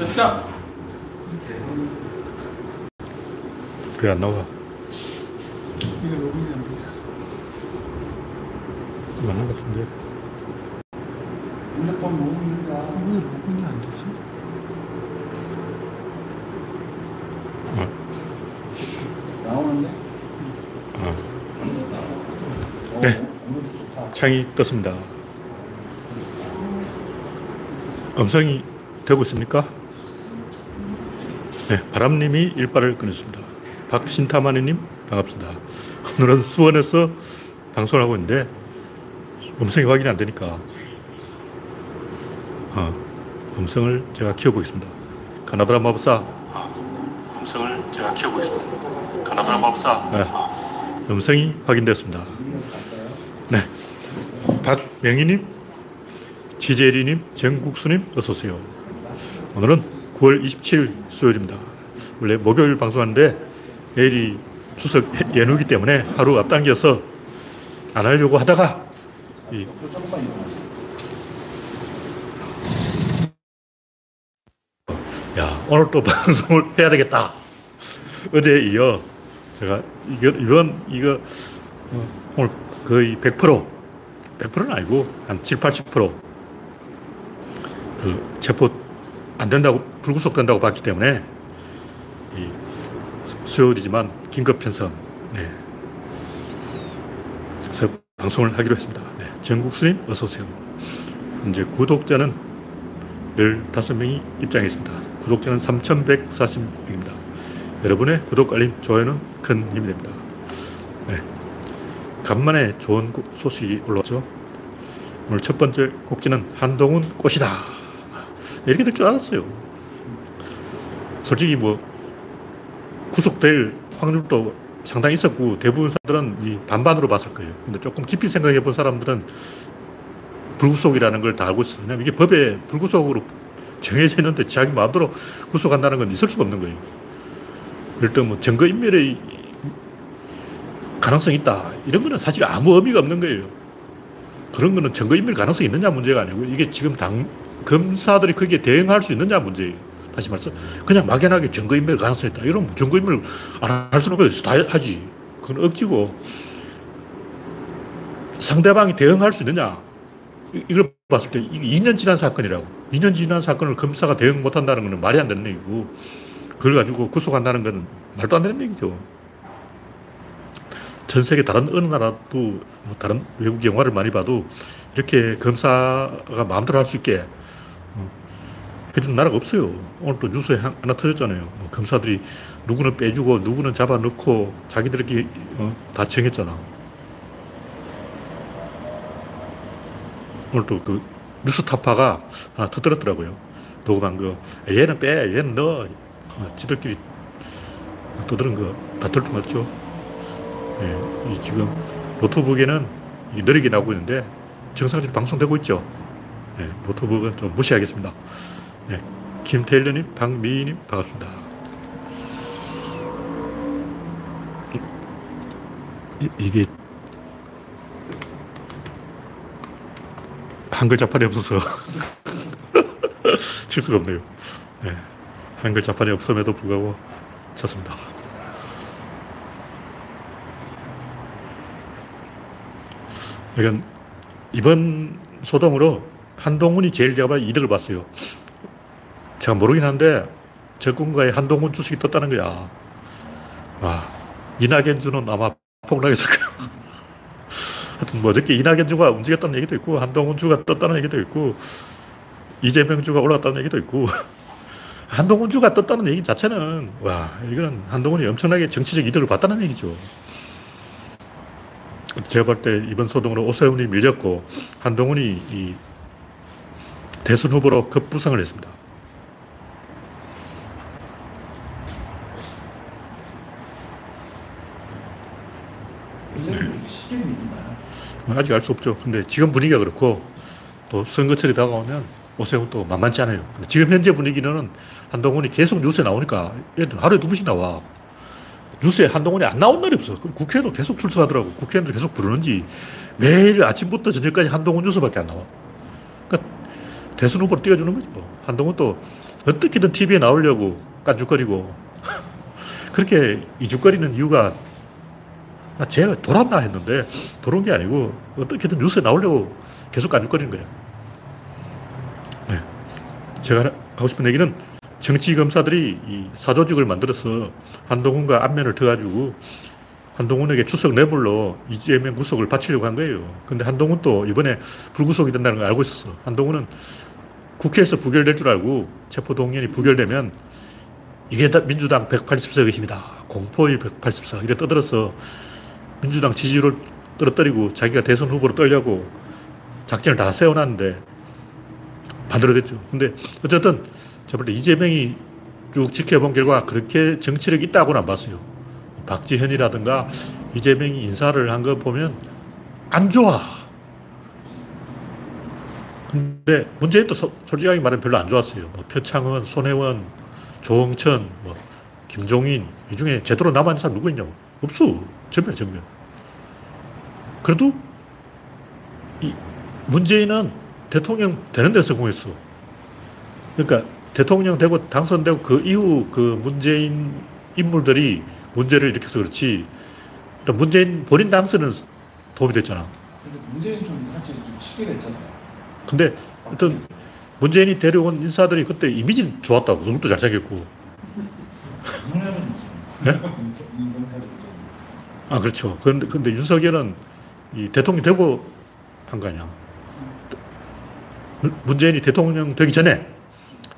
됐다. 왜안 나와? 이거 로그인이 안 돼. 맞는 것 같은데. 핸드폰 모음입니다. 왜 로그인이 안 되지? 어, 나오는데? 어. 어, 네. 창이 떴습니다. 음성이 되고 있습니까? 네, 바람님이 일발을 끊었습니다. 박신타마니님 반갑습니다. 오늘은 수원에서 방송을 하고 있는데 음성이 확인이 안 되니까 어, 음성을 제가 키워보겠습니다. 가나다라 마법사 음성을 제가 키워보겠습니다. 가나다라 마법사 네, 음성이 확인됐습니다. 네. 박명희님, 지재리님, 정국수님, 어서오세요. 오늘은 9월 27일 수요일입니다. 원래 목요일 방송하는데 내일이 추석 연휴이기 때문에 하루 앞당겨서 안 하려고 하다가 이. 야, 오늘 또 방송을 해야 되겠다. 어제 이어 제가 이거, 이건 이거 어, 오늘 거의 100% 100%는 아니고 한 7, 80%그 체포 안 된다고 불구속 된다고 봤기 때문에 이 수요일이지만 긴급 편성 네. 그래서 방송을 하기로 했습니다. 네. 정국수님 어서 오세요. 이제 구독자는 15명이 입장했습니다. 구독자는 3,140명입니다. 여러분의 구독, 알림, 좋아요는 큰 힘이 됩니다. 네. 간만에 좋은 고- 소식이 올라왔죠. 오늘 첫 번째 곡지는 한동훈 꽃이다. 이렇게 될 줄 알았어요. 솔직히 뭐 구속될 확률도 상당히 있었고 대부분 사람들은 이 반반으로 봤을 거예요. 근데 조금 깊이 생각해 본 사람들은 불구속이라는 걸 다 알고 있어요. 왜냐면 이게 법에 불구속으로 정해져 있는데 자기 마음대로 구속한다는 건 있을 수가 없는 거예요. 일단 뭐 증거인멸의 가능성이 있다. 이런 거는 사실 아무 의미가 없는 거예요. 그런 거는 증거인멸 가능성이 있느냐 문제가 아니고 이게 지금 당, 검사들이 거기에 대응할 수 있느냐 문제예요. 다시 말해서 그냥 막연하게 증거인멸 가능성이 있다. 이런 증거인멸 안 할 수는 없어요. 다 하지. 그건 억지고 상대방이 대응할 수 있느냐. 이- 이걸 봤을 때 이게 2년 지난 사건이라고. 2년 지난 사건을 검사가 대응 못 한다는 것은 말이 안 되는 얘기고 그걸 가지고 구속한다는 건 말도 안 되는 얘기죠. 전 세계 다른 어느 나라도 뭐 다른 외국 영화를 많이 봐도 이렇게 검사가 마음대로 할 수 있게 어, 해준 나라가 없어요. 오늘 또 뉴스에 한- 하나 터졌잖아요. 뭐 검사들이 누구는 빼주고 누구는 잡아넣고 자기들끼리 어, 다 정했잖아. 오늘 또 그 뉴스 타파가 하나 터뜨렸더라고요. 녹음한 거. 얘는 빼, 얘는 넣어. 어, 지들끼리 떠드는 거다 들통났죠. 예, 이 지금 노트북에는 이 느리게 나오고 있는데 정상적으로 방송되고 있죠. 예, 노트북은 좀 무시하겠습니다. 예, 김태일러님, 박미희님 반갑습니다. 이, 이게 한글 자판이 없어서 칠 수가 없네요. 네. 한글 자판이 없음에도 불구하고 쳤습니다. 그러니까 이번 소동으로 한동훈이 제일 제가 이득을 봤어요. 제가 모르긴 한데 적군가에 한동훈 주식이 떴다는 거야. 와, 이낙연 주는 아마 폭락했을 거예요. 하여튼 뭐 어저께 이낙연 주가 움직였다는 얘기도 있고 한동훈 주가 떴다는 얘기도 있고 이재명 주가 올라갔다는 얘기도 있고 한동훈 주가 떴다는 얘기 자체는 와 이거는 한동훈이 엄청나게 정치적 이득을 봤다는 얘기죠. 제가 볼 때 이번 소동으로 오세훈이 밀렸고 한동훈이 이 대선 후보로 급부상을 했습니다. 요새는 쉽게 밀리나요? 아직 알 수 없죠. 근데 지금 분위기가 그렇고 또 선거철이 다가오면 오세훈 또 만만치 않아요. 근데 지금 현재 분위기는 한동훈이 계속 뉴스에 나오니까 얘들 하루에 두 번씩 나와. 뉴스에 한동훈이 안 나온 날이 없어. 그리고 국회도 계속 출석하더라고. 국회의원들 계속 부르는지 매일 아침부터 저녁까지 한동훈 뉴스밖에 안 나와. 그러니까 대선 후보로 띄워주는 거지 뭐. 한동훈 또 어떻게든 TV에 나오려고 깐죽거리고 그렇게 이죽거리는 이유가 나 제가 돌았나 했는데 돌은 게 아니고 어떻게든 뉴스에 나오려고 계속 깐죽거리는 거예요. 네. 제가 하고 싶은 얘기는 정치 검사들이 이 사조직을 만들어서 한동훈과 안면을 터가지고 한동훈에게 추석 뇌물로 이재명 구속을 바치려고 한 거예요. 근데 한동훈도 이번에 불구속이 된다는 걸 알고 있었어. 한동훈은 국회에서 부결될 줄 알고 체포동의안이 부결되면 이게 다 민주당 180석의 힘이다. 공포의 180석. 이래 떠들어서 민주당 지지율을 떨어뜨리고 자기가 대선 후보로 떨려고 작전을 다 세워놨는데 반대로 됐죠. 근데 어쨌든 제가 볼때 이재명이 쭉 지켜본 결과 그렇게 정치력이 있다고는 안 봤어요. 박지현이라든가 이재명이 인사를 한 거 보면 안 좋아. 근데 문재인도 소- 솔직하게 말하면 별로 안 좋았어요. 뭐 표창원, 손혜원, 조홍천, 뭐 김종인 이 중에 제대로 남아있는 사람 누구 있냐고. 없어. 전면 전면. 그래도 이 문재인은 대통령 되는 데 성공했어. 그러니까 대통령 되고 당선되고 그 이후 그 문재인 인물들이 문제를 일으켜서 그렇지. 그러니까 문재인 본인 당선은 도움이 됐잖아. 근데 문재인 좀 사실 좀 쉽게 됐잖아요. 근데 어떤 문재인이 데려온 인사들이 그때 이미지는 좋았다고. 얼굴도 잘생겼고. 네? 인성 인성하겠죠. 아, 그렇죠. 근데, 근데 윤석열은 이 대통령 되고 한 거 아니야. 문- 문재인이 대통령 되기 전에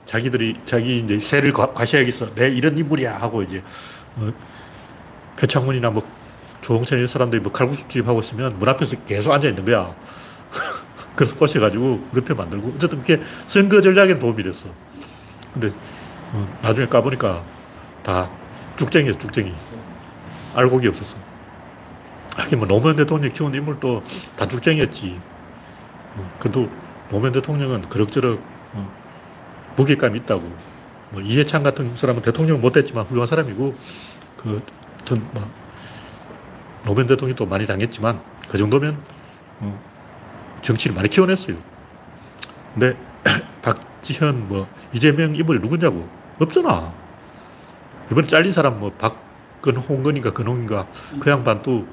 자기들이 자기 이제 세를 과- 과시하겠어. 내 이런 인물이야 하고 이제 어, 표창문이나 뭐 조홍천 이런 사람들이 뭐 칼국수집 하고 있으면 문 앞에서 계속 앉아 있는 거야. 그래서 꼬셔가지고 그렇게 만들고 어쨌든 그게 선거 전략에 도움이 됐어. 근데 어, 나중에 까보니까 다 쭉쟁이였어, 쭉쟁이. 알곡이 없었어. 하긴 뭐 노무현 대통령이 키운 인물도 다 쭉쟁이였지. 어, 그래도 노무현 대통령은 그럭저럭 어, 무게감이 있다고. 뭐 이해찬 같은 사람은 대통령 못 됐지만 훌륭한 사람이고 그 전 뭐 노무현 대통령도 많이 당했지만 그 정도면 어, 정치를 많이 키워냈어요. 근데 박지현 뭐 이재명 인물이 누구냐고 없잖아. 이번 잘린 사람 뭐 박근홍근인가 근홍인가 그 양반도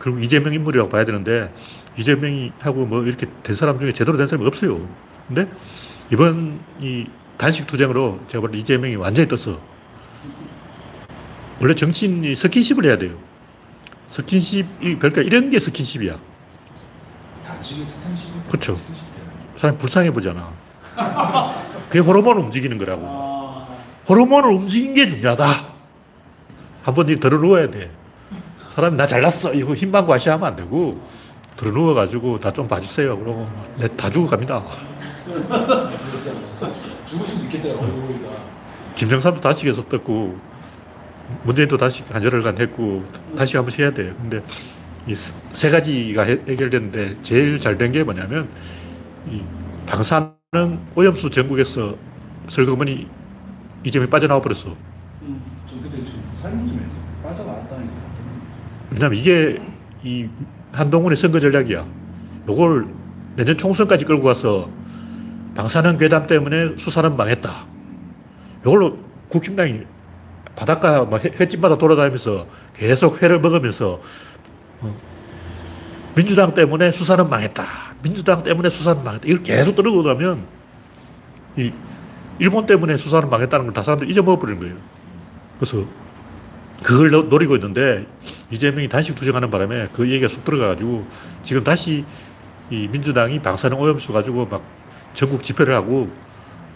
결국 이재명 인물이라고 봐야 되는데 이재명이 하고 뭐 이렇게 된 사람 중에 제대로 된 사람이 없어요. 근데 이번 이 단식 투쟁으로 제가 볼때 이재명이 완전히 떴어. 원래 정치인이 스킨십을 해야 돼요. 스킨십이 별까 이런 게 스킨십이야. 단식이 스탄식이 그쵸. 사람이 불쌍해 보잖아. 그게 호르몬을 움직이는 거라고. 호르몬을 움직이는 게 중요하다. 한번 이 들어 누워야 돼. 사람이 나 잘났어. 이거 힘만 과시하면 안 되고, 들어 누워가지고 나 좀 봐주세요. 그러고 내다 주고 갑니다. 죽을 수도 있겠다. 김정삼도 다시에서 떴고, 문재인도 다시 한 열흘간 했고, 다시 한 번씩 해야 돼. 근데 이 세 가지가 해- 해결됐는데 제일 잘 된 게 뭐냐면, 이 방사능 오염수 전국에서 설거머니 이점이 빠져나와 버렸어. 저 근데 지금 삶 좀 해서 빠져나왔다는 게 왜냐면 이게 이 한동훈의 선거 전략이야. 요걸 내년 총선까지 끌고 가서 방사능 괴담 때문에 수사는 망했다. 요걸로 국힘당이 바닷가 횟집마다 돌아다니면서 계속 회를 먹으면서 어, 민주당 때문에 수사는 망했다. 민주당 때문에 수사는 망했다. 이걸 계속 들고 가면 이 일본 때문에 수사는 망했다는 걸 다 사람들이 잊어먹어버리는 거예요. 그래서 그걸 노- 노리고 있는데 이재명이 단식 투쟁하는 바람에 그 얘기가 쑥 들어가가지고 지금 다시 이 민주당이 방사능 오염수 가지고 막 전국 집회를 하고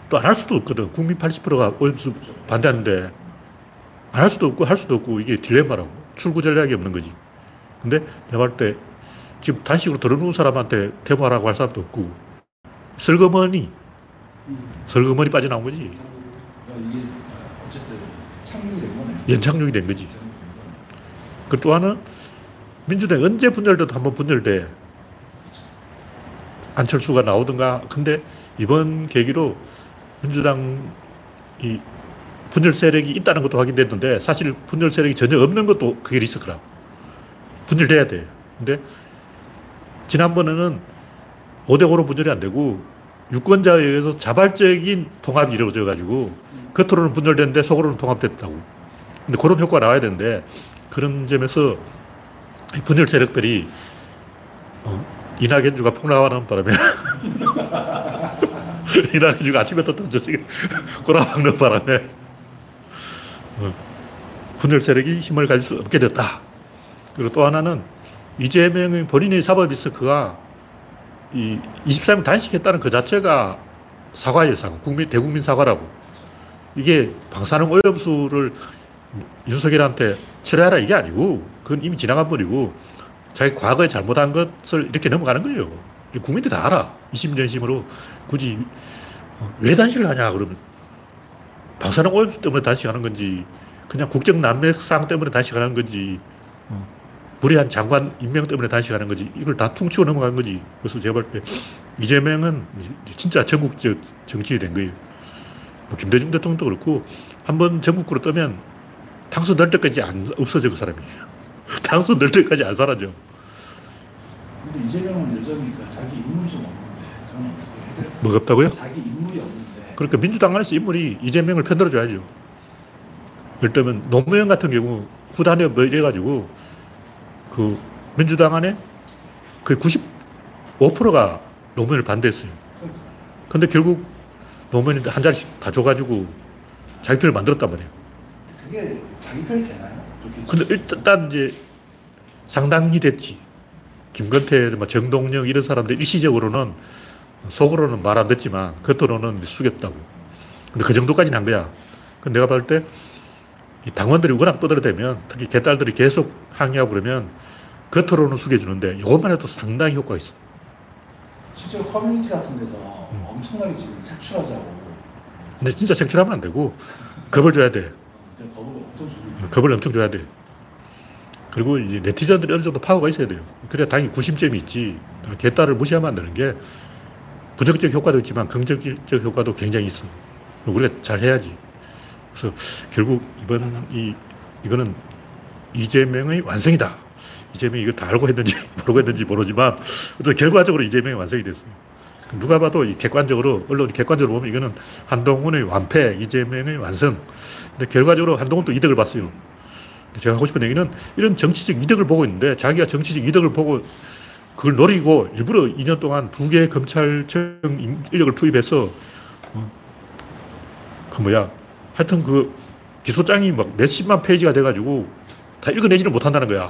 또 안 할 수도 없거든. 국민 80%가 오염수 반대하는데 안 할 수도 없고 할 수도 없고 이게 딜레마라고. 출구 전략이 없는 거지. 근데 내가 볼 때 지금 단식으로 들어놓은 사람한테 데모하라고 할 사람도 없고 설거머니 설거머니 빠져나온 거지. 그러니까 이게 어쨌든 창조된 거네. 연착륙이 된 거지. 그 또 하나는 민주당이 언제 분열돼도 한번 분열돼. 안철수가 나오든가. 근데 이번 계기로 민주당 이 분열 세력이 있다는 것도 확인됐는데 사실 분열 세력이 전혀 없는 것도 그게 리스크라. 분열돼야 돼. 근데 지난번에는 5대5로 분열이 안 되고 유권자에 의해서 자발적인 통합이 이루어져 가지고 겉으로는 분열됐는데 속으로는 통합됐다고. 근데 그런 효과가 나와야 되는데 그런 점에서 이 분열 세력들이 어, 이낙연주가 폭락하는 바람에 이낙연주가 아침에 떴던 저녁에 꼬라박는 바람에 어, 분열 세력이 힘을 가질 수 없게 됐다. 그리고 또 하나는 이재명의 본인의 사법 리스크가 이 23명 단식했다는 그 자체가 사과예요, 사과. 국민, 대국민 사과라고. 이게 방사능 오염수를 윤석열한테 치료하라 이게 아니고 그건 이미 지나간 분이고 자기 과거에 잘못한 것을 이렇게 넘어가는 거예요. 이거 국민들이 다 알아. 20년심으로 굳이 어, 왜 단식을 하냐 그러면 방사능 오염수 때문에 단식하는 건지 그냥 국정 난맥상 때문에 단식하는 건지 어, 무리한 장관 임명 때문에 단식하는 거지 이걸 다 퉁치고 넘어간 거지. 그래서 제가 볼때 이재명은 진짜 전국적 정치인이 된 거예요. 뭐 김대중 대통령도 그렇고 한 번 전국구로 뜨면 당선 될 때까지 안 없어져 그 사람이. 당선 될 때까지 안 사라져. 근데 이재명은 여전히 그 자기 인물이 좀 없는데 저는 어떻게 해야 없다고요? 자기 인물이 없는데 그러니까 민주당 안에서 인물이 이재명을 편들어줘야죠. 예를 들면 노무현 같은 경우 후단에 뭐 이래가지고 그 민주당 안에 그 95%가 노무현을 반대했어요. 근데 결국 노무현이 한 자리씩 다 줘가지고 자기 편을 만들었단 말이에요. 그게 자기 편이 되나요? 근데 일단 이제 상당히 됐지. 김건태, 뭐 정동영 이런 사람들 일시적으로는 속으로는 말 안 듣지만 겉으로는 숙였다고. 근데 그 정도까지는 한 거야. 근데 내가 봤을 때이 당원들이 워낙 떠들어대면 특히 개딸들이 계속 항의하고 그러면 겉으로는 숙여주는데 이것만 해도 상당히 효과가 있어. 실제로 커뮤니티 같은 데서 음. 엄청나게 지금 색출하자고 근데 진짜 색출하면 안 되고 겁을 줘야 돼. 이제 겁을 엄청 주고 있고 겁을 엄청 줘야 돼. 그리고 네티즌들이 어느 정도 파워가 있어야 돼요. 그래야 당연히 구심점이 있지. 개딸을 무시하면 안 되는 게 부정적 효과도 있지만 긍정적 효과도 굉장히 있어. 우리가 잘 해야지. 그래서 결국 이번 이, 이거는 이재명의 완성이다. 이재명이 이거 다 알고 했는지 모르고 했는지 모르지만 어떤 결과적으로 이재명이 완성이 됐어요. 누가 봐도 이 객관적으로, 언론이 객관적으로 보면 이거는 한동훈의 완패, 이재명의 완성. 근데 결과적으로 한동훈도 이득을 봤어요. 제가 하고 싶은 얘기는 이런 정치적 이득을 보고 있는데 자기가 정치적 이득을 보고 그걸 노리고 일부러 2년 동안 두 개의 검찰청 인- 인력을 투입해서 어, 그 뭐야 하여튼 그 기소장이 막 몇십만 페이지가 돼가지고 다 읽어내지를 못한다는 거야.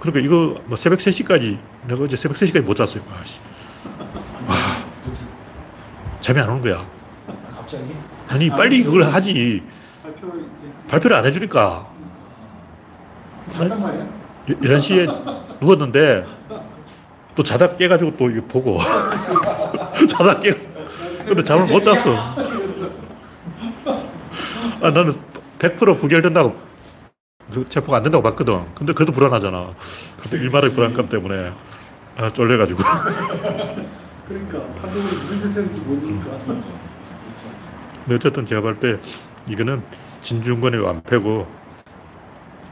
그러니까 이거 뭐 새벽 3시까지 내가 어제 새벽 3시까지 못 잤어요. 아씨. 와, 잠이 안 오는 거야. 갑자기 아니 빨리 그걸 하지. 발표 발표를 안 해주니까. 잠깐 말이야. 11시에 누웠는데 또 자다 깨가지고 또 이거 보고. 자다 깨 근데 잠을 못 잤어. 아, 나는 100% 부결된다고 그 체포가 안 된다고 봤거든. 근데 그래도 불안하잖아. 근데 일말의 불안감 때문에. 아, 쫄려가지고. 그러니까 한동훈이 무슨 짓을 했는지 모르니까. 근데 어쨌든 제가 볼 때 이거는 진중권의 완패고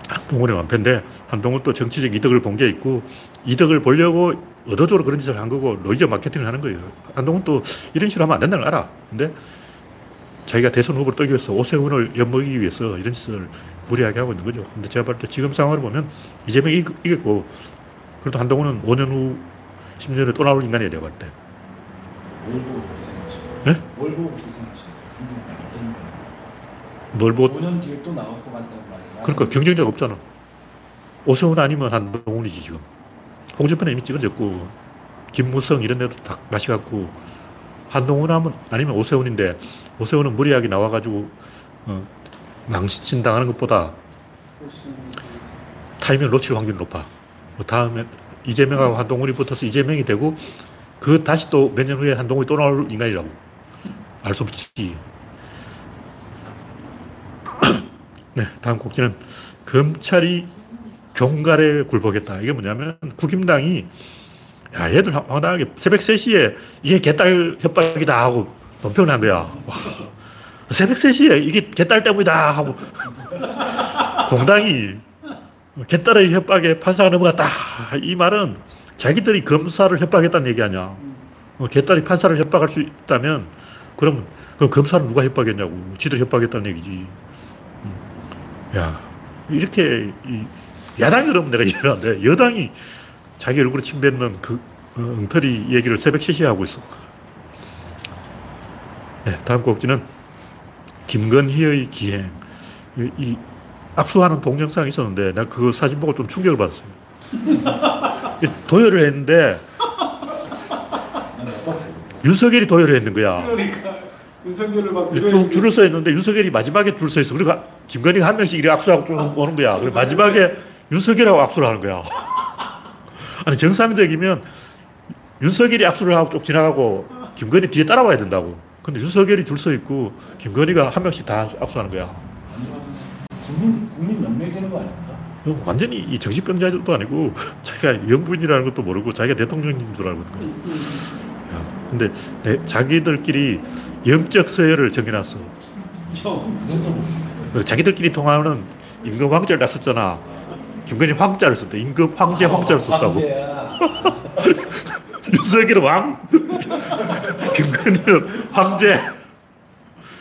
한동훈의 완패인데 한동훈 또 정치적 이득을 본 게 있고 이득을 보려고 의도적으로 그런 짓을 한 거고 노이즈 마케팅을 하는 거예요. 한동훈 또 이런 식으로 하면 안 된다는 걸 알아. 근데 자기가 대선 후보로 뜨기 위해서 오세훈을 엿먹이기 위해서 이런 짓을 무리하게 하고 있는 거죠. 근데 제가 볼 때 지금 상황을 보면 이재명이 이- 이겼고 그래도 한동훈은 5년 후 10년 후에 또 나올 인간이에요. 내가 볼 때. 뭘 뭘 보고 5년 뒤에 또 나올 것 같다고 말씀하시는 그러니까 경쟁자가 없잖아. 오세훈 아니면 한동훈이지 지금. 홍준표는 이미 찍어졌고 김무성 이런 데도 다 마시갔고 한동훈 하면 아니면 오세훈인데 오세훈은 무리하게 나와가지고 어, 망신 당하는 것보다 타이밍을 놓칠 확률이 높아. 뭐 다음에 이재명하고 한동훈이 붙어서 이재명이 되고 그 다시 또 몇 년 후에 한동훈이 또 나올 인간이라고. 알 수 없지. 네, 다음 곡지는 검찰이 경갈에 굴복했다. 이게 뭐냐면 국힘당이 야, 얘들 황- 황당하게 새벽 3시에 이게 개딸 협박이다 하고 논평을 한 거야. 와, 새벽 3시에 이게 개딸 때문이다 하고 공당이 개딸의 협박에 판사가 넘어갔다. 이 말은 자기들이 검사를 협박했다는 얘기 아니야. 어, 개딸이 판사를 협박할 수 있다면 그럼 그 검사는 누가 협박했냐고. 지들 협박했다는 얘기지. 음. 야, 이렇게 이 야당이 그러면 내가 이해가 안 돼. 여당이 자기 얼굴에 침 뱉는 그 어, 엉터리 얘기를 새벽 3시에 하고 있어. 네, 다음 곡지는 김건희의 기행. 이, 이 악수하는 동영상이 있었는데 내가 그 사진 보고 좀 충격을 받았어요. 이 도열을 했는데. 윤석열이 도열을 했는 거야. 그러니까 윤석열을 막쭉 줄을 서 있는데 윤석열이 마지막에 줄 서 있어. 그리고 김건희가 한 명씩 이렇게 악수하고 쭉 오는 거야. 그리고 마지막에 윤석열하고 악수를 하는 거야. 아니, 정상적이면 윤석열이 악수를 하고 쭉 지나가고 김건희 뒤에 따라와야 된다고. 근데 윤석열이 줄 서 있고 김건희가 한 명씩 다 악수하는 거야. 국민 국민 연맹되는 거 아닙니까? 이거 완전히 이 정신병자도 아니고 자기가 영부인이라는 것도 모르고 자기가 대통령인 줄 알고 있는 거야. 야, 근데 내- 자기들끼리 영적 서열을 정해놨어. 그 자기들끼리 통하는 임금 황제를 딱 썼잖아. 김건희 황자를 썼대. 임금 황제 황자를 썼다고. 윤석열은 왕, 김건희는 황제.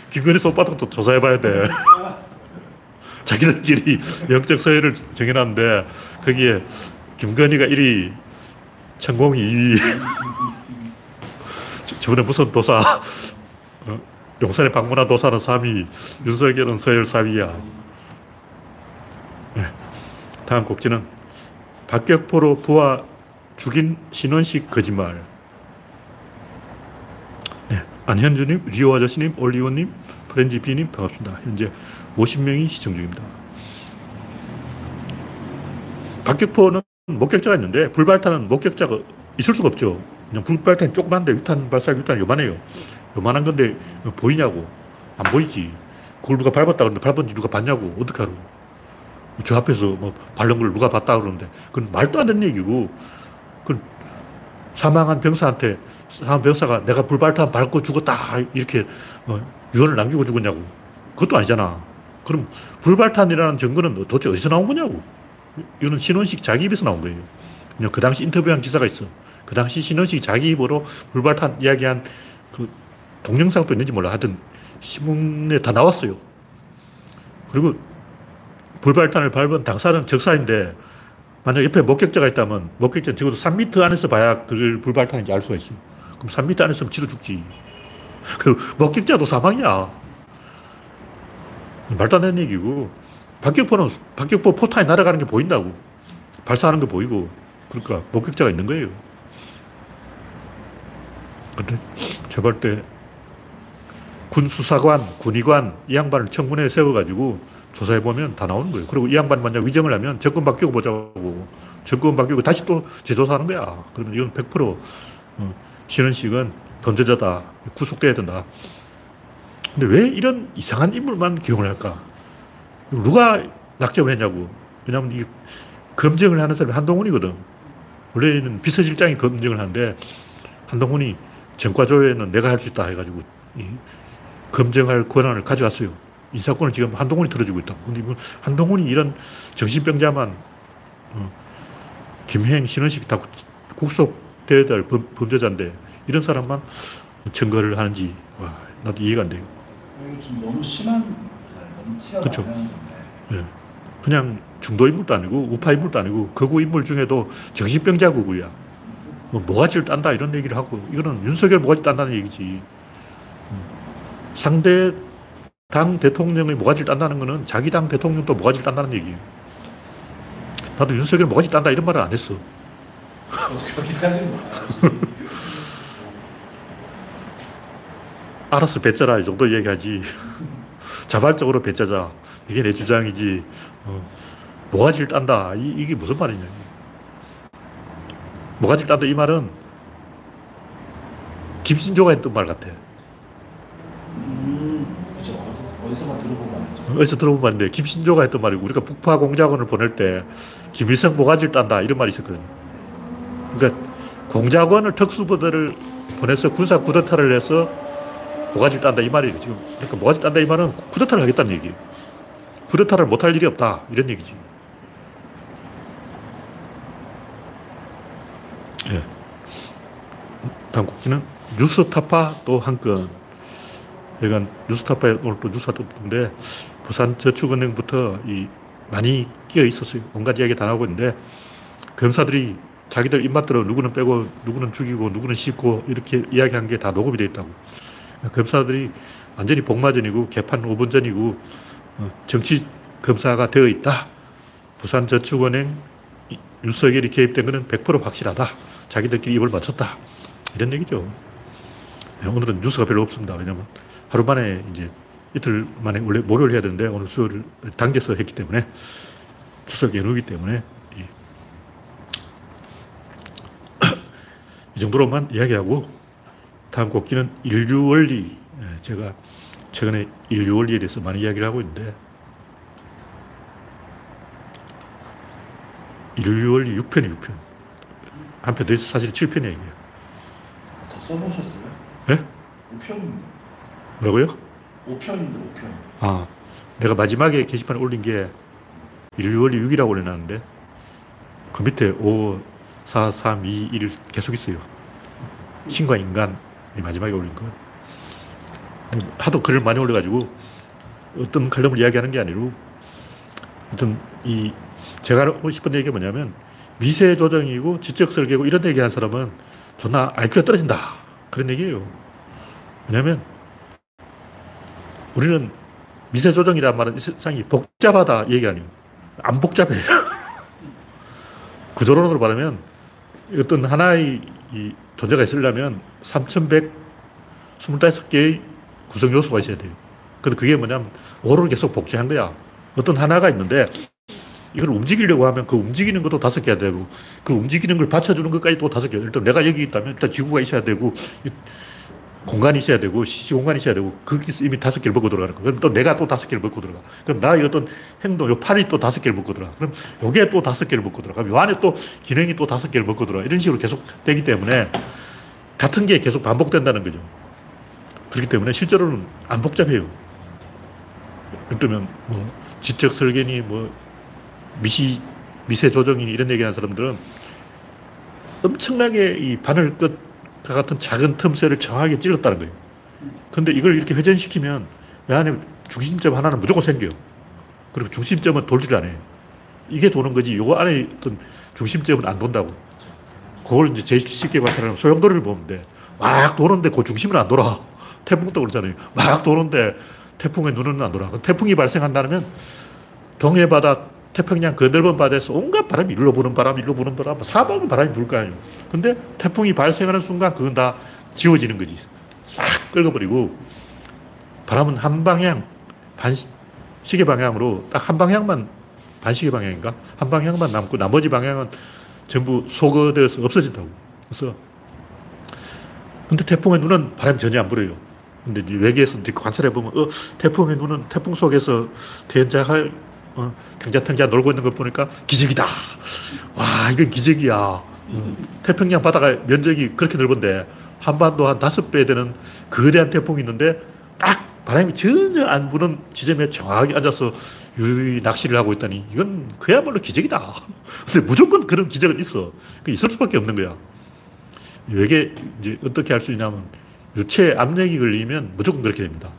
김건희 손바닥도 조사해봐야 돼. 자기들끼리 영적 서열을 정해놨는데 거기에 김건희가 1위, 천공이 2위. 저- 저번에 무슨 도사, 어? 용산의 박문화 도사는 3위, 윤석열은 서열 4위야. 네. 다음 곡지는 박격포로 부하 죽인 신원식 거짓말. 네. 안현주님, 리오 아저씨님, 올리원님, 프렌지 비님 반갑습니다. 현재 50명이 시청 중입니다. 박격포는 목격자가 있는데 불발탄은 목격자가 있을 수가 없죠. 그냥 불 발탄이 조그만데 유탄 발사 유탄이 요만해요. 요만한 건데 보이냐고. 안 보이지. 그걸 누가 밟았다 그러는데 밟은지 누가 봤냐고. 어떡하러. 저 앞에서 뭐 밟는 걸 누가 봤다 그러는데 그건 말도 안 되는 얘기고 그 사망한 병사한테 사망 병사가 내가 불발탄 밟고 죽었다 이렇게 어, 유언을 남기고 죽었냐고 그것도 아니잖아 그럼 불발탄이라는 증거는 도대체 어디서 나온 거냐고 이거는 신원식 자기 입에서 나온 거예요 그냥 그 당시 인터뷰한 기사가 있어 그 당시 신원식이 자기 입으로 불발탄 이야기한 그 동영상도 있는지 몰라 하여튼 신문에 다 나왔어요 그리고 불발탄을 밟은 당사자는 적사인데 만약 옆에 목격자가 있다면 목격자는 적어도 3m 안에서 봐야 그 불발탄인지 알 수가 있어요. 그럼 3m 안에서 지도 죽지. 그 목격자도 사망이야. 말도 안 되는 얘기고 박격포는 박격포 포탄이 날아가는 게 보인다고. 발사하는 게 보이고 그러니까 목격자가 있는 거예요. 근데 제발 때 군수사관, 군의관 이 양반을 청문회에 세워가지고 조사해보면 다 나오는 거예요. 그리고 이 양반 만약 위정을 하면 정권 바뀌고 보자고. 정권 바뀌고 다시 또 재조사하는 거야. 그러면 이건 100% 어, 신원식은 범죄자다. 구속돼야 된다. 근데 왜 이런 이상한 인물만 기용을 할까? 누가 낙점을 했냐고. 왜냐하면 이 검증을 하는 사람이 한동훈이거든. 원래는 비서실장이 검증을 하는데 한동훈이 정과조회는 내가 할 수 있다 해가지고 이 검증할 권한을 가져갔어요. 인사권을 지금 한동훈이 들어주고 있다고. 근데 한동훈이 이런 정신병자만, 어, 김행, 신원식 다 국속돼야 될 범, 범죄자인데, 이런 사람만 증거를 하는지, 와, 나도 이해가 안 돼요. 너무 심한. 너무 건데. 예. 그냥 중도 인물도 아니고, 우파 인물도 아니고, 거구 인물 중에도 정신병자 구구야. 뭐, 모가지를 딴다, 이런 얘기를 하고, 이거는 윤석열 모가지 딴다는 얘기지. 음. 상대 당 대통령의 모가지를 딴다는 거는 자기 당 대통령도 모가지를 딴다는 얘기예요. 나도 윤석열 모가지 딴다 이런 말을 안 했어. 알아서 뱉자라 이 정도 얘기하지. 자발적으로 뱉자자. 이게 내 주장이지. 어, 모가지를 딴다. 이, 이게 무슨 말이냐. 모가지를 딴다 이 말은 김신조가 했던 말 같아. 음. 어디- 들어본. 어디서 들어본 말인데 김신조가 했던 말이고 우리가 북파 공작원을 보낼 때 김일성 모가지를 딴다 이런 말이 있었거든. 그러니까 공작원을 특수부대를 보내서 군사 쿠데타를 해서 모가지를 딴다 이 말이에요. 지금 그러니까 모가지 딴다 이 말은 쿠데타를 하겠다는 얘기예요. 쿠데타를 못할 일이 없다 이런 얘기지. 예. 곡지는 뉴스타파 또 한 건. 그러니까 뉴스타파에 오늘 또 뉴스가 떴는데 부산 저축은행부터 이 많이 끼어 있었어요. 온갖 이야기 다 나오고 있는데 검사들이 자기들 입맛대로 누구는 빼고 누구는 죽이고 누구는 씹고 이렇게 이야기한 게 다 녹음이 돼 있다고. 검사들이 완전히 복마전이고 개판 5분 전이고 어, 정치 검사가 되어 있다. 부산저축은행 윤석열이 개입된 것은 100% 확실하다. 자기들끼리 입을 맞췄다. 이런 얘기죠. 네, 오늘은 뉴스가 별로 없습니다. 왜냐면 하루 만에 이제 이틀 만에 원래 목요일 해야 되는데 오늘 수요일 당겨서 했기 때문에 추석 연휴이기 때문에 이, 이 정도로만 이야기하고 다음 곡기는 인류 원리. 예, 제가 최근에 인류 원리에 대해서 많이 이야기를 하고 있는데 인류 원리 6편이 6편. 한 편 더 있어 사실 7편이에요. 더 써보셨어요? 예? 5편인데. 뭐라고요? 5편인데 5편. 아, 내가 마지막에 게시판에 올린 게 인류 원리 6이라고 올려놨는데 그 밑에 5, 4, 3, 2, 1 계속 있어요. 신과 인간 마지막에 올린 거. 하도 글을 많이 올려가지고 어떤 칼럼을 이야기하는 게 아니고 어떤 이 제가 하고 싶은 얘기가 뭐냐면 미세 조정이고 지적 설계고 이런 얘기하는 사람은 존나 IQ가 떨어진다. 그런 얘기예요. 왜냐면 우리는 미세 조정이란 말은 이 세상이 복잡하다 얘기 아니에요. 안 복잡해. 구조론으로 말하면 어떤 하나의 이 존재가 있으려면 3,125개의 구성 요소가 있어야 돼요. 근데 그게 뭐냐면 오를 계속 복제한 거야. 어떤 하나가 있는데 이걸 움직이려고 하면 그 움직이는 것도 다섯 개야 되고 그 움직이는 걸 받쳐주는 것까지 또 다섯 개. 일단 내가 여기 있다면 일단 지구가 있어야 되고 공간이 있어야 되고 시공간이 있어야 되고 거기서 이미 다섯 개를 먹고 들어가는 거야. 그럼 또 내가 또 다섯 개를 먹고 들어가. 그럼 나의 어떤 행동, 요 팔이 또 다섯 개를 먹고 들어가. 그럼 요게 또 다섯 개를 먹고 들어가. 요 안에 또 기능이 또 다섯 개를 먹고 들어가. 이런 식으로 계속 되기 때문에 같은 게 계속 반복된다는 거죠. 그렇기 때문에 실제로는 안 복잡해요. 그러면 뭐 지적 설계니 뭐 미시 미세 조정이니 이런 얘기하는 사람들은 엄청나게 이 바늘 끝과 같은 작은 틈새를 정확하게 찔렀다는 거예요. 근데 이걸 이렇게 회전시키면 이 안에 중심점 하나는 무조건 생겨요. 그리고 중심점은 돌지를 않아요. 이게 도는 거지. 요거 안에 어떤 중심점은 안 돈다고. 그걸 이제 제일 쉽게 관찰하면 소용돌이를 보면 돼. 막 도는데 그 중심은 안 돌아. 태풍도 그렇잖아요. 막 도는데 태풍의 눈은 안 돌아. 태풍이 발생한다면 동해 바다, 태평양 그 넓은 바다에서 온갖 바람이 일로 부는 바람, 일로 부는 바람, 사방은 바람이 불 거 아니에요. 근데 태풍이 발생하는 순간 그건 다 지워지는 거지. 싹 긁어버리고 바람은 한 방향, 반 시계 방향으로 딱 한 방향만 반시계 방향인가? 한 방향만 남고 나머지 방향은 전부 소거되어서 없어진다고. 그래서 근데 태풍의 눈은 바람이 전혀 안 불어요. 근데 외계에서 관찰해 보면 어, 태풍의 눈은 태풍 속에서 대자가 어, 경자탕자 놀고 있는 걸 보니까 기적이다. 와, 이건 기적이야. 음, 태평양 바다가 면적이 그렇게 넓은데 한반도 한 다섯 배 되는 거대한 태풍이 있는데 딱 바람이 전혀 안 부는 지점에 정확하게 앉아서 유유히 낚시를 하고 있다니 이건 그야말로 기적이다. 근데 무조건 그런 기적은 있어. 그 있을 수밖에 없는 거야. 외계 이제 어떻게 할 수 있냐면 유체 압력이 걸리면 무조건 그렇게 됩니다.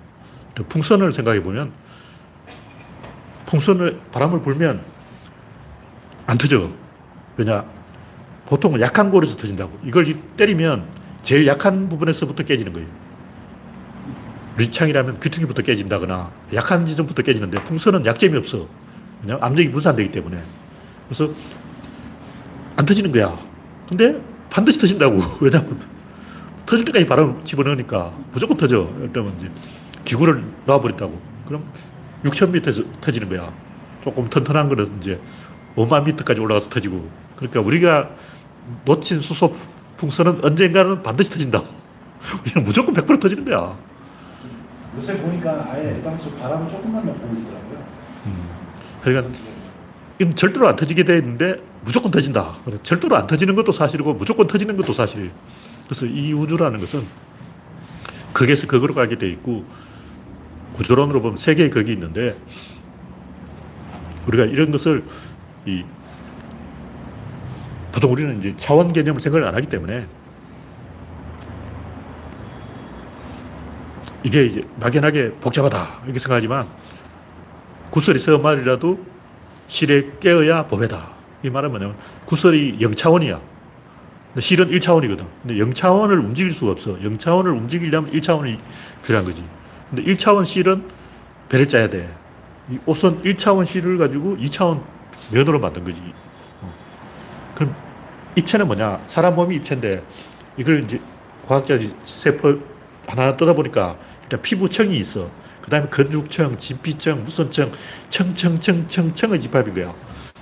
풍선을 생각해 보면 풍선을 바람을 불면 안 터져. 왜냐? 보통은 약한 골에서 터진다고. 이걸 때리면 제일 약한 부분에서부터 깨지는 거예요. 류창이라면 귀퉁이부터 깨진다거나 약한 지점부터 깨지는데 풍선은 약점이 없어. 왜냐면 압력이 분산되기 때문에. 그래서 안 터지는 거야. 근데 반드시 터진다고. 왜냐면 터질 때까지 바람을 집어넣으니까 무조건 터져. 그러면 이제 기구를 놔버린다고. 그럼 6,000m에서 터지는 거야. 조금 튼튼한 거는 이제 5만 미터까지 올라가서 터지고. 그러니까 우리가 놓친 수소 풍선은 언젠가는 반드시 터진다. 우리는 무조건 100% 터지는 거야. 요새 보니까 아예 애당초 바람을 조금만 넣고 올리더라고요. 그러니까 이건 절대로 안 터지게 돼 있는데 무조건 터진다. 절대로 안 터지는 것도 사실이고 무조건 터지는 것도 사실이에요. 그래서 이 우주라는 것은 극에서 극으로 가게 돼 있고 구조론으로 보면 세 개의 극이 있는데 우리가 이런 것을 이 보통 우리는 이제 차원 개념을 생각을 안 하기 때문에 이게 이제 막연하게 복잡하다 이렇게 생각하지만 구설이 서 말이라도 실에 깨어야 보배다. 이 말은 뭐냐면 구설이 0차원이야. 근데 실은 1차원이거든. 근데 0차원을 움직일 수가 없어. 0차원을 움직이려면 1차원이 필요한 거지. 근데 1차원 실은 배를 짜야 돼. 이 옷은 1차원 실을 가지고 2차원 면으로 만든 거지. 어. 그럼 입체는 뭐냐? 사람 몸이 입체인데 이걸 이제 과학자들이 세포 하나 뜯어보니까 일단 피부청이 있어. 그 다음에 건축청, 진피청, 무선청, 청청청청청의 집합인 거야.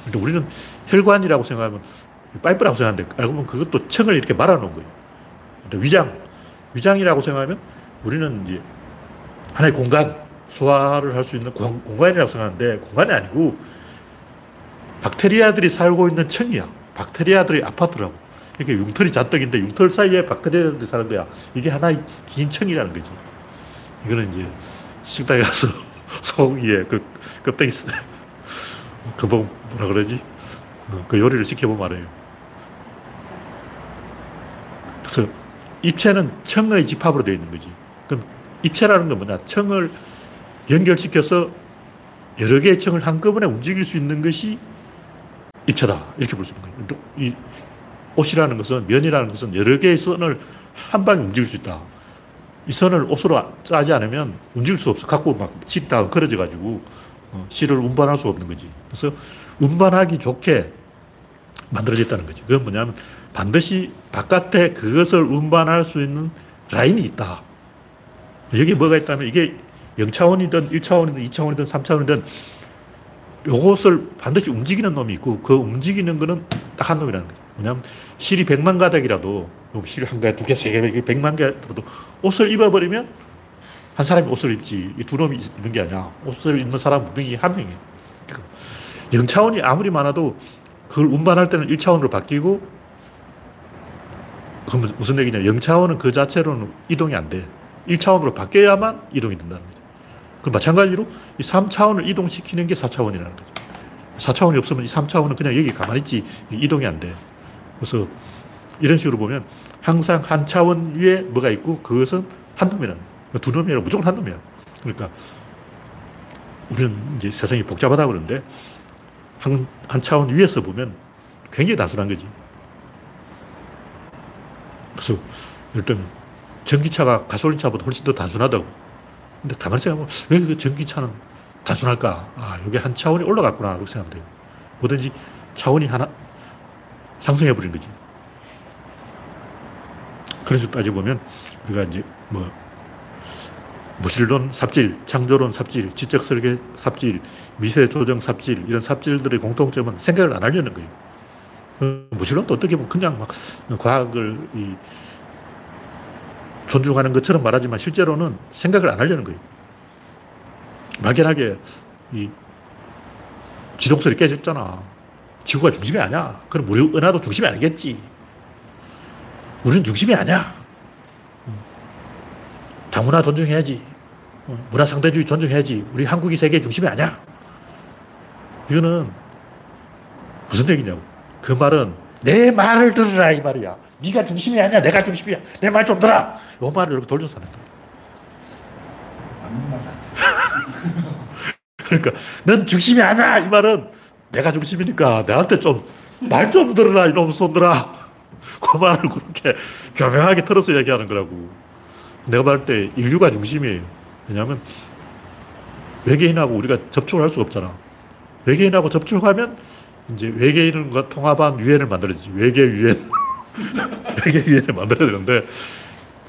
근데 우리는 혈관이라고 생각하면 파이프라고 생각하는데 알고 보면 그것도 청을 이렇게 말아놓은 거예요. 위장, 위장이라고 생각하면 우리는 이제 하나의 공간, 소화를 할 수 있는 공, 공간이라고 생각하는데 공간이 아니고 박테리아들이 살고 있는 청이야. 박테리아들의 아파트라고. 이렇게 융털이 잔뜩인데 융털 사이에 박테리아들이 사는 거야. 이게 하나의 긴 청이라는 거지. 이거는 이제 식당에 가서 소고기에 그 껍데기 그뭐 뭐라 그러지? 어, 그 요리를 시켜보면 알아요. 그래서 입체는 청의 집합으로 되어 있는 거지. 입체라는 건 뭐냐? 청을 연결시켜서 여러 개의 청을 한꺼번에 움직일 수 있는 것이 입체다. 이렇게 볼 수 있는 거예요. 이 옷이라는 것은, 면이라는 것은 여러 개의 선을 한 방에 움직일 수 있다. 이 선을 옷으로 짜지 않으면 움직일 수 없어. 갖고 막 찢다가 걸어져 가지고 어, 실을 운반할 수 없는 거지. 그래서 운반하기 좋게 만들어졌다는 거지. 그건 뭐냐면 반드시 바깥에 그것을 운반할 수 있는 라인이 있다. 여기 뭐가 있다면 이게 0차원이든 1차원이든 2차원이든 3차원이든 요것을 반드시 움직이는 놈이 있고 그 움직이는 거는 딱 한 놈이라는 거죠. 왜냐하면 실이 100만 가닥이라도 실한 개, 두 개, 세 개, 100만 개라도 옷을 입어버리면 한 사람이 옷을 입지 두 놈이 있는 게 아니야. 옷을 입는 사람은 분명히 한 명이에요. 0차원이 그러니까 아무리 많아도 그걸 운반할 때는 1차원으로 바뀌고 그건 무슨 얘기냐. 0차원은 그 자체로는 이동이 안 돼. 1차원으로 바뀌어야만 이동이 된다는 거죠. 그 마찬가지로 이 3차원을 이동시키는 게 4차원이라는 거죠. 4차원이 없으면 이 3차원은 그냥 여기 가만히 있지 이동이 안 돼. 그래서 이런 식으로 보면 항상 한 차원 위에 뭐가 있고 그것은 한 놈이라는. 두 놈이 아니라 무조건 한 놈이야. 그러니까 우리는 이제 세상이 복잡하다 그러는데 한, 한 차원 위에서 보면 굉장히 단순한 거지. 그래서 일단 전기차가 가솔린차보다 훨씬 더 단순하다고. 근데 가만히 생각하면 왜 그 전기차는 단순할까? 아, 이게 한 차원이 올라갔구나. 그렇게 생각하면 돼요. 뭐든지 차원이 하나 상승해버린 거지. 그런 식으로 따져보면 우리가 이제 뭐 무실론 삽질, 창조론 삽질, 지적 설계 삽질, 미세 조정 삽질 이런 삽질들의 공통점은 생각을 안 하려는 거예요. 어, 무실론도 어떻게 보면 그냥 막 과학을 이 존중하는 것처럼 말하지만 실제로는 생각을 안 하려는 거예요. 막연하게 이 지동설이 깨졌잖아. 지구가 중심이 아니야. 그럼 우리 은하도 중심이 아니겠지. 우리는 중심이 아니야. 다문화 존중해야지. 문화 상대주의 존중해야지. 우리 한국이 세계 중심이 아니야. 이거는 무슨 얘기냐고. 그 말은 내 말을 들으라 이 말이야. 네가 중심이 아니야. 내가 중심이야. 내 말 좀 들어. 이 말을 이렇게 돌려서 하는 거야. 그러니까 넌 중심이 아니야. 이 말은 내가 중심이니까 내한테 좀 말 좀 들으라 이놈 손들아. 그 말을 그렇게 교묘하게 틀어서 얘기하는 거라고. 내가 봤을 때 인류가 중심이에요. 왜냐하면 외계인하고 우리가 접촉을 할 수가 없잖아. 외계인하고 접촉하면 이제 외계인과 통합한 유엔을 만들어야지. 외계 유엔. 외계 유엔을 만들어야 되는데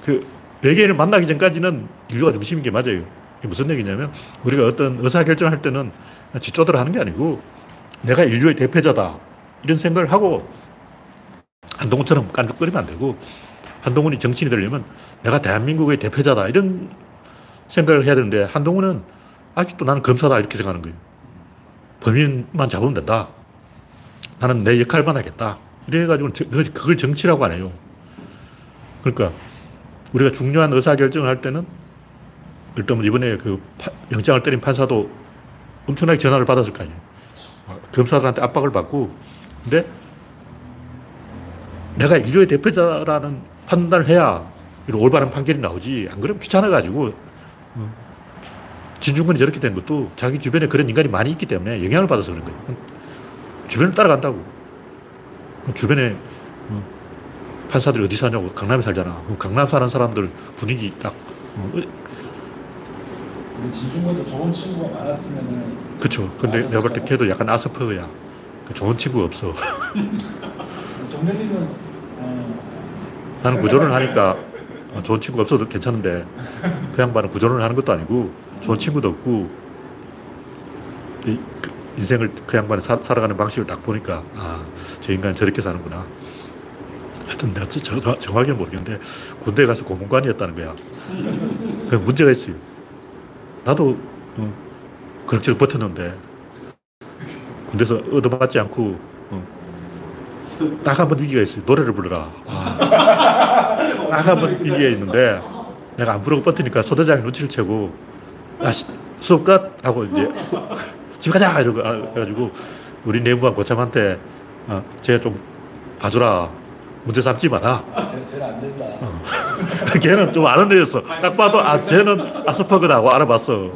그 외계인을 만나기 전까지는 인류가 중심인 게 맞아요. 이게 무슨 얘기냐면 우리가 어떤 의사결정을 할 때는 지쪼대로 하는 게 아니고 내가 인류의 대표자다. 이런 생각을 하고 한동훈처럼 깐죽거리면 안 되고 한동훈이 정치인이 되려면 내가 대한민국의 대표자다. 이런 생각을 해야 되는데 한동훈은 아직도 나는 검사다. 이렇게 생각하는 거예요. 범인만 잡으면 된다. 나는 내 역할만 하겠다. 이래가지고 그걸 정치라고 안 해요. 그러니까 우리가 중요한 의사결정을 할 때는 일단 이번에 그 영장을 때린 판사도 엄청나게 전화를 받았을 거 아니에요. 검사들한테 압박을 받고 근데 내가 인류의 대표자라는 판단을 해야 이런 올바른 판결이 나오지. 안 그러면 귀찮아가지고 어. 진중권이 저렇게 된 것도 자기 주변에 그런 인간이 많이 있기 때문에 영향을 받아서 그런 거예요. 주변을 따라간다고. 주변에 어, 판사들이 어디 사냐고 강남에 살잖아. 강남 사는 사람들 분위기 딱 어, 진중권도 좋은 친구가 많았으면은 그쵸. 근데 내가 볼 때 걔도 약간 아스퍼그야. 그 좋은 친구가 없어. 동료님은 어, 나는 구조를 하니까 어, 좋은 친구가 없어도 괜찮은데 그 양반은 구조를 하는 것도 아니고 좋은 친구도 없고 이, 그 인생을 그 양반이 사, 살아가는 방식을 딱 보니까 아, 저 인간은 저렇게 사는구나. 하여튼 내가 저, 저, 정확히는 모르겠는데 군대에 가서 고문관이었다는 거야. 그 문제가 있어요. 나도 어, 그럭저럭 버텼는데 군대에서 얻어맞지 않고 어, 딱한 번 위기가 있어요. 노래를 불러라. 딱 한 번 위기가 있는데 내가 안 부르고 버티니까 소대장이 눈치를 채고 야, 시- 수업 끝! 하고 이제 집에 가자! 이러고 아, 해가지고 우리 내무관 고참한테 아, 쟤좀 봐주라. 문제 삼지 마라. 쟤- 쟤는 안 된다. 걔는 좀 아는 애였어. 딱 봐도 아 쟤는 아스퍼그다 하고 알아봤어.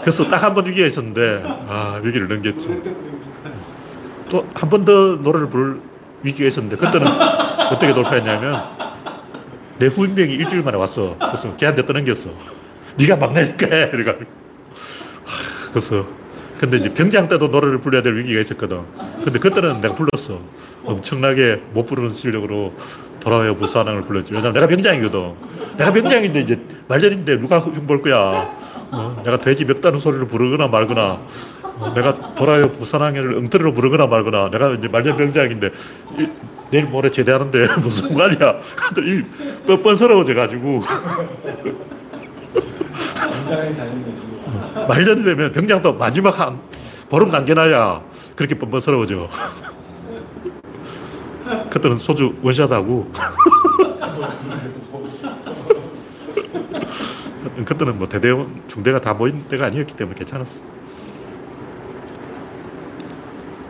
그래서 딱 한 번 위기가 있었는데 아 위기를 넘겼지. 또 한 번 더 노래를 부를 위기가 있었는데 그때는 어떻게 돌파했냐면 내 후임병이 일주일 만에 왔어. 그래서 걔한테 떠넘겼어. 네가 막내니까 해. 하, 그래서 근데 이제 병장 때도 노래를 불러야 될 위기가 있었거든. 근데 그때는 내가 불렀어. 엄청나게 못 부르는 실력으로 돌아와요 부산항을 불렀지. 왜냐면 내가 병장이거든. 내가 병장인데 이제 말년인데 누가 흉볼 거야. 어, 내가 돼지 멱다는 소리를 부르거나 말거나 어, 내가 돌아요 부산항을 엉터리로 부르거나 말거나 내가 이제 말년 병장인데 이- 내일 모레 제대하는데 무슨 상관이야. 근데 이 뻔뻔스러워져가지고. 말년이 되면 병장도 마지막 한 보름 남겨놔야 그렇게 뻔뻔스러워져. 그때는 소주 원샷하고 그때는 뭐 대대원 중대가 다 모인 때가 아니었기 때문에 괜찮았어.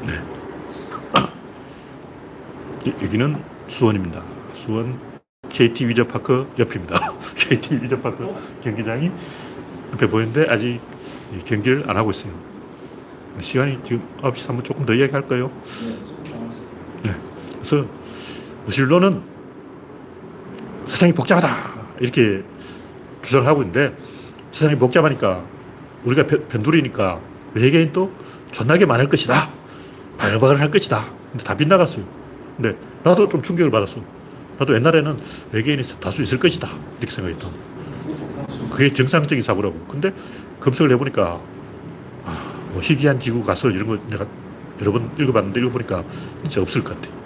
네. 이- 여기는 수원입니다. 수원 KT 위저파크 옆입니다. KT 위저파크 경기장이 옆에 보이는데 아직 이 경기를 안 하고 있어요. 시간이 지금 9시 3분 조금 더 이야기할 거예요. 네. 그래서 무신론은 세상이 복잡하다 이렇게 주장을 하고 있는데 세상이 복잡하니까 우리가 변- 변두리니까 외계인도 존나게 많을 것이다 바글바글 할 것이다 근데 다 빗나갔어요 근데 나도 좀 충격을 받았어 나도 옛날에는 외계인이 다수 있을 것이다 이렇게 생각했다. 그게 정상적인 사고라고 근데 검색을 해보니까 아, 뭐 희귀한 지구 가설 이런 거 내가 여러 번 읽어봤는데 읽어보니까 진짜 없을 것 같아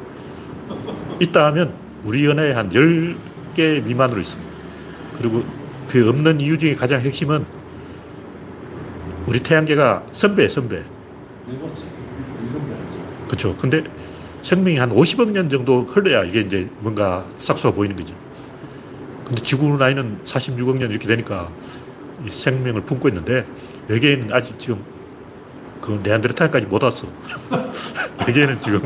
있다 하면 우리 연애의 한 10개 미만으로 있습니다. 그리고 그 없는 이유 중에 가장 핵심은 우리 태양계가 선배, 선배. 그렇죠. 근데 생명이 한 50억 년 정도 흘러야 이게 이제 뭔가 싹수가 보이는 거지. 근데 지구 나이는 46억 년 이렇게 되니까 이 생명을 품고 있는데 외계인은 아직 지금 그 네안데르탈까지 못 왔어. 외계인은 지금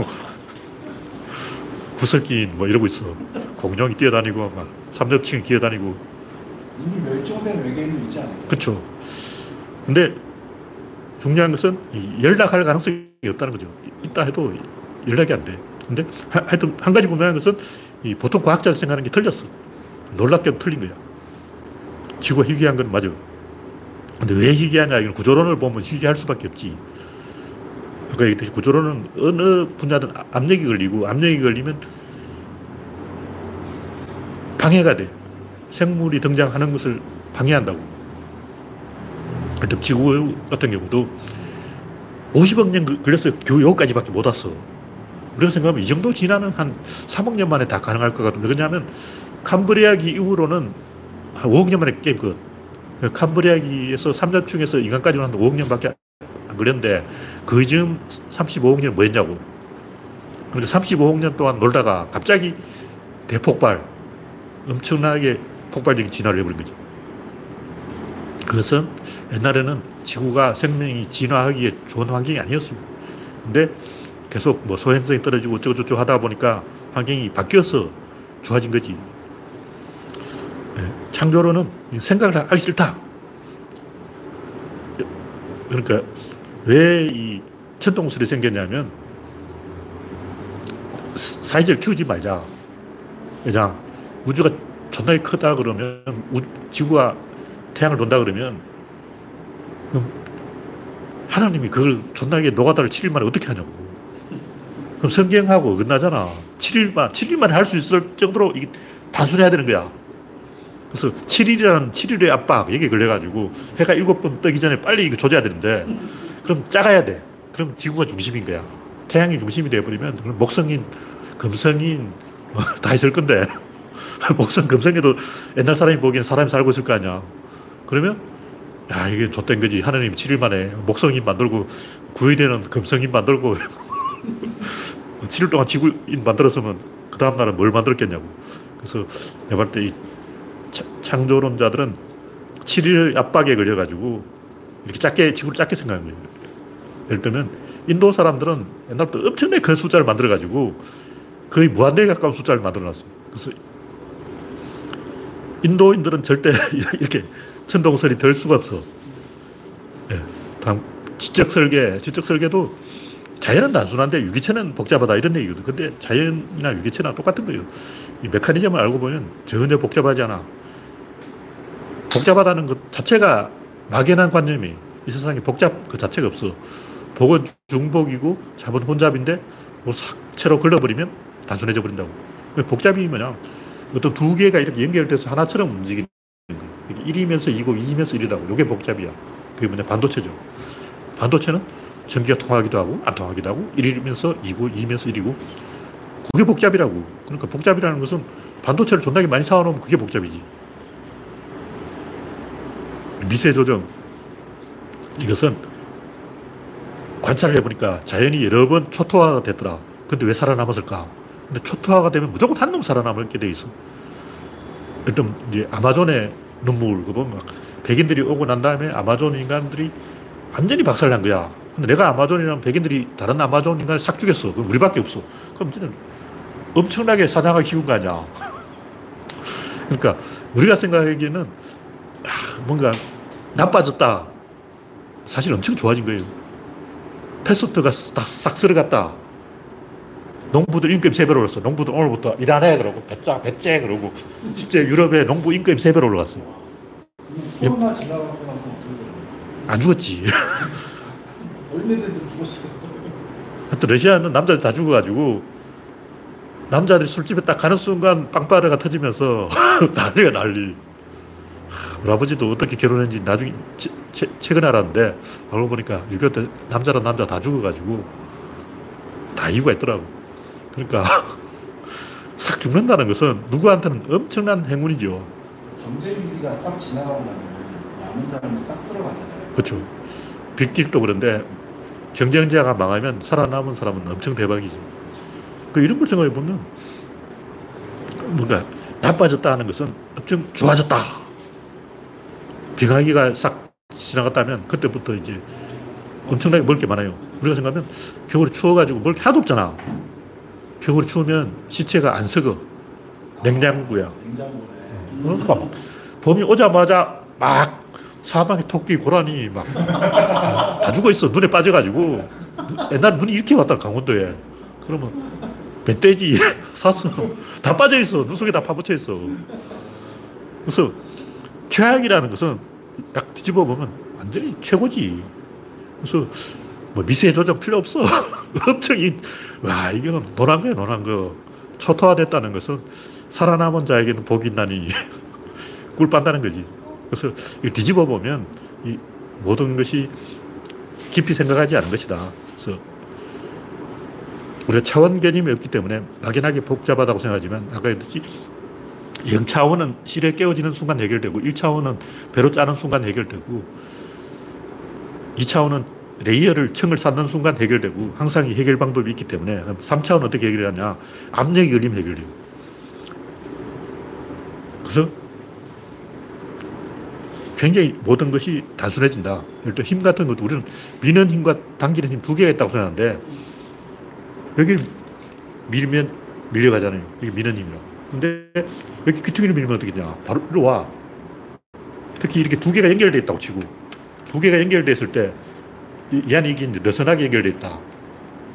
구석기인 뭐 이러고 있어. 공룡이 뛰어다니고 막 삼엽충이 기어다니고 이미 멸종된 외계인이 있지 않을까? 그렇죠. 근데 중요한 것은 이 연락할 가능성이 없다는 거죠. 있다 해도 연락이 안 돼. 근데 하- 하여튼 한 가지 분명한 것은 이 보통 과학자들 생각하는 게 틀렸어. 놀랍게도 틀린 거야. 지구가 희귀한 건 맞아. 근데 왜 희귀하냐? 이건 구조론을 보면 희귀할 수밖에 없지. 아까 얘기했듯이 구조론은 어느 분야든 압력이 걸리고 압력이 걸리면 방해가 돼. 생물이 등장하는 것을 방해한다고. 지구 같은 경우도 50억 년 그- 걸렸어요. 겨우 여기까지밖에 못 왔어. 우리가 생각하면 이 정도 지나는 한 3억 년 만에 다 가능할 것 같은데, 왜냐하면 캄브리아기 이후로는 한 5억 년 만에 게임 끝. 캄브리아기에서 삼엽충에서 인간까지는 한 5억 년밖에 안 걸렸는데, 그 즈음 35억 년 뭐 했냐고. 그런데 35억 년 동안 놀다가 갑자기 대폭발, 엄청나게 폭발적인 진화를 해버린 거죠. 그것은 옛날에는 지구가 생명이 진화하기에 좋은 환경이 아니었어요. 근데 계속 뭐 소행성이 떨어지고 어쩌고저쩌고 하다 보니까 환경이 바뀌어서 좋아진 거지. 예, 창조론은 생각을 하기 싫다. 그러니까 왜 이 천동설이 생겼냐면 사이즈를 키우지 말자. 그냥 우주가 존나게 크다 그러면 우, 지구가 태양을 돈다 그러면 하나님이 그걸 존나게 노가다를 7일 만에 어떻게 하냐고. 그럼 성경하고 어긋나잖아. 7일만, 7일만에 할수 있을 정도로 단순해야 되는 거야. 그래서 7일이라는 7일의 압박, 여기에 걸려가지고 해가 7번 뜨기 전에 빨리 이거 조져야 되는데 그럼 작아야 돼. 그럼 지구가 중심인 거야. 태양이 중심이 돼버리면 그럼 목성인, 금성인 다 있을 건데 목성, 금성에도 옛날 사람이 보기엔 사람이 살고 있을 거 아니야. 그러면 야 이게 좆된 거지. 하나님이 7일 만에 목성인 만들고 9일에는 금성인 만들고 7일 동안 지구인 만들었으면 그 다음날은 뭘 만들었겠냐고. 그래서 내가 볼때이 창조론자들은 7일 압박에 걸려가지고 이렇게 작게, 지구를 작게 생각한 거예요. 예를 들면 인도 사람들은 옛날부터 엄청나게 큰 숫자를 만들어가지고 거의 무한대에 가까운 숫자를 만들어놨어요. 그래서 인도인들은 절대 이렇게 천동설이 될 수가 없어. 예. 다음, 지적 설계, 지적 설계도 자연은 단순한데 유기체는 복잡하다 이런 얘기거든. 근데 자연이나 유기체나 똑같은 거예요. 이 메커니즘을 알고 보면 전혀 복잡하지 않아. 복잡하다는 것 자체가 막연한 관념이 이 세상에 복잡 그 자체가 없어. 복은 중복이고 잡은 혼잡인데 뭐 삭채로 걸러버리면 단순해져 버린다고. 복잡이 뭐냐. 어떤 두 개가 이렇게 연결돼서 하나처럼 움직이는 거예요. 1이면서 2고 2이면서 1이라고. 이게 복잡이야. 그게 뭐냐. 반도체죠. 반도체는 전기가 통하기도 하고 안 통하기도 하고 1이면서 2고 2이면서 1이고 그게 복잡이라고. 그러니까 복잡이라는 것은 반도체를 존나게 많이 사와놓으면 그게 복잡이지. 미세 조정. 이것은 관찰을 해보니까 자연이 여러 번 초토화가 됐더라. 근데 왜 살아남았을까? 근데 초토화가 되면 무조건 한 놈 살아남게 돼 있어. 일단 이제 아마존의 눈물, 그 보면 막 백인들이 오고 난 다음에 아마존 인간들이 완전히 박살난 거야. 근데 내가 아마존이라면 백인들이 다른 아마존 인간을 싹 죽였어. 그럼 우리밖에 없어. 그럼 이제는 엄청나게 사냥을 키운 거 아니야. 그러니까 우리가 생각하기에는 뭔가 나빠졌다. 사실 엄청 좋아진 거예요. 패스트가 싹 쓸어갔다. 농부들 임금 세배로 올랐어. 농부들 오늘부터 일안 해. 그러고 배짜, 배째. 그러고 실제 유럽에 농부 임금 세배로 올라갔어요. 코로나 지나가고 나서 어떻게 돼요? 안 죽었지. 어린애들도 죽었어요. 하여튼 러시아는 남자들 다 죽어가지고 남자들이 술집에 딱 가는 순간 빵빠레가 터지면서 난리가 난리. 우리 아버지도 어떻게 결혼했는지 나중에 채, 채, 최근에 알았는데 알고 보니까 6.25때 남자랑 남자 다 죽어가지고 다 이유가 있더라고. 그러니까 싹 죽는다는 것은 누구한테는 엄청난 행운이죠. 경제 위기가 싹 지나가고 나면 남은 사람이 싹 쓸어가잖아요. 그렇죠. 빅딜도 그런데 경쟁자가 망하면 살아남은 사람은 엄청 대박이지. 그 이런 걸 생각해 보면 뭔가 나빠졌다는 것은 엄청 좋아졌다. 빙하기가 싹 지나갔다면 그때부터 이제 엄청나게 먹을 게 많아요. 우리가 생각하면 겨울에 추워가지고 먹을 게 하나도 없잖아. 겨울에 추우면 시체가 안 썩어. 냉장고야. 냉장고에 그러니까 막 봄이 오자마자 막 사방에 토끼, 고라니 막 다 죽어 있어. 눈에 빠져가지고. 옛날 눈이 이렇게 왔다, 강원도에. 그러면 멧돼지 샀어. 다 빠져 있어. 눈 속에 다 파묻혀 있어. 그래서 최악이라는 것은 약 뒤집어 보면 완전히 최고지. 그래서 뭐 미세 조정 필요 없어. 엄청 이, 와, 이거는 노란 거야, 노란 거. 초토화됐다는 것은 살아남은 자에게는 복이 있나니 꿀 빤다는 거지. 그래서 이 뒤집어 보면 이 모든 것이 깊이 생각하지 않은 것이다. 그래서 우리가 차원 개념이 없기 때문에 막연하게 복잡하다고 생각하지만 아까 했듯이 0차원은 실에 꿰어지는 순간 해결되고 1차원은 베로 짜는 순간 해결되고 2차원은 layer를 층을 쌓는 순간 해결되고 항상 이 해결 방법이 있기 때문에 3차원은 어떻게 해결하냐 압력이 걸리면 해결돼요. 그래서 굉장히 모든 것이 단순해진다. 예를 들어 힘 같은 것도 우리는 미는 힘과 당기는 힘 두 개가 있다고 생각하는데 여기 밀면 밀려가잖아요. 이게 미는 힘이라. 근데 이렇게 귀퉁이를 밀면 어떻게 되냐. 바로 일로 와. 특히 이렇게 두 개가 연결되어 있다고 치고 두 개가 연결됐을 때 안에 이게 느슨하게 연결되어 있다.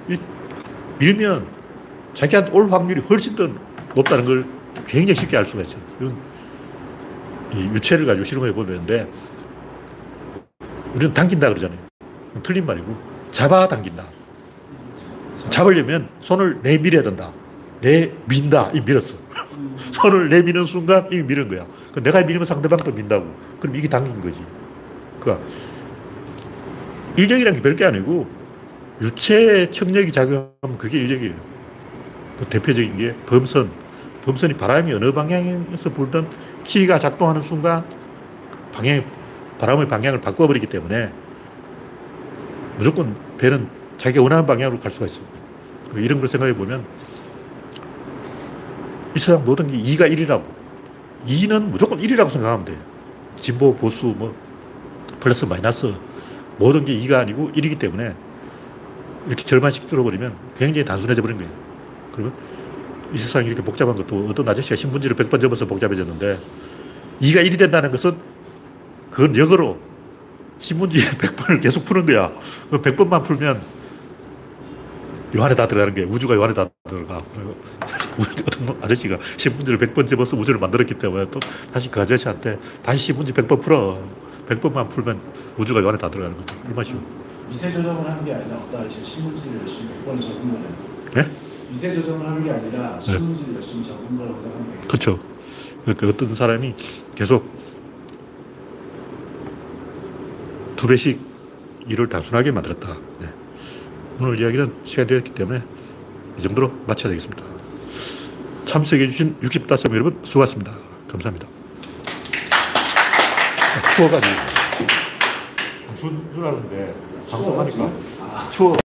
이, 밀면 자기한테 올 확률이 훨씬 더 높다는 걸 굉장히 쉽게 알 수가 있어요. 이건 이 유체를 가지고 실험해 보는데 우리는 당긴다 그러잖아요. 틀린 말이고 잡아 당긴다. 잡으려면 손을 내밀어야 된다. 내 민다. 이 밀었어. 손을 내미는 순간 이미 밀은 거야. 그 내가 밀면 상대방도 민다고. 그럼 이게 당긴 거지. 그러니까 인력이란 게 별게 아니고 유체 청력이 작용하면 그게 인력이에요. 그 대표적인 게 범선. 범선이 바람이 어느 방향에서 불든 키가 작동하는 순간 그 방향, 바람의 방향을 바꿔버리기 때문에 무조건 배는 자기가 원하는 방향으로 갈 수가 있어요. 이런 걸 생각해 보면 이 세상 모든 게 2가 1이라고. 2는 무조건 1이라고 생각하면 돼요. 진보, 보수, 뭐, 플러스, 마이너스. 모든 게 2가 아니고 1이기 때문에 이렇게 절반씩 줄어버리면 굉장히 단순해져 버린 거예요. 그러면 이 세상이 이렇게 복잡한 것도 어떤 아저씨가 신분지를 100번 접어서 복잡해졌는데 2가 1이 된다는 것은 그건 역으로 신문지 100번을 계속 푸는 거야. 그 100번만 풀면 요 안에 다 들어가는 게 우주가 요 안에 다 들어가. 어떤 아저씨가 신문지를 100번 접어서 우주를 만들었기 때문에 또 다시 그 아저씨한테 다시 신문지 100번 풀어. 100번만 풀면 우주가 요 안에 다 들어가는 거죠. 얼마나 쉬워. 미세 조정을 하는 게 아니라 어떤 아저씨 신문지를 열심히 100번 적은 거예요. 네? 미세 조정을 하는 게 아니라 신문지를 열심히 적은 거라고 생각하면 돼요. 그렇죠. 그러니까 어떤 사람이 계속 두 배씩 일을 단순하게 만들었다. 네. 오늘 이야기는 시간이 되었기 때문에 이 정도로 마쳐야 되겠습니다. 참석해주신 65명 여러분 수고하셨습니다. 감사합니다. 아, 추워가지고. 준, 줄 알았는데 방송하니까 추워.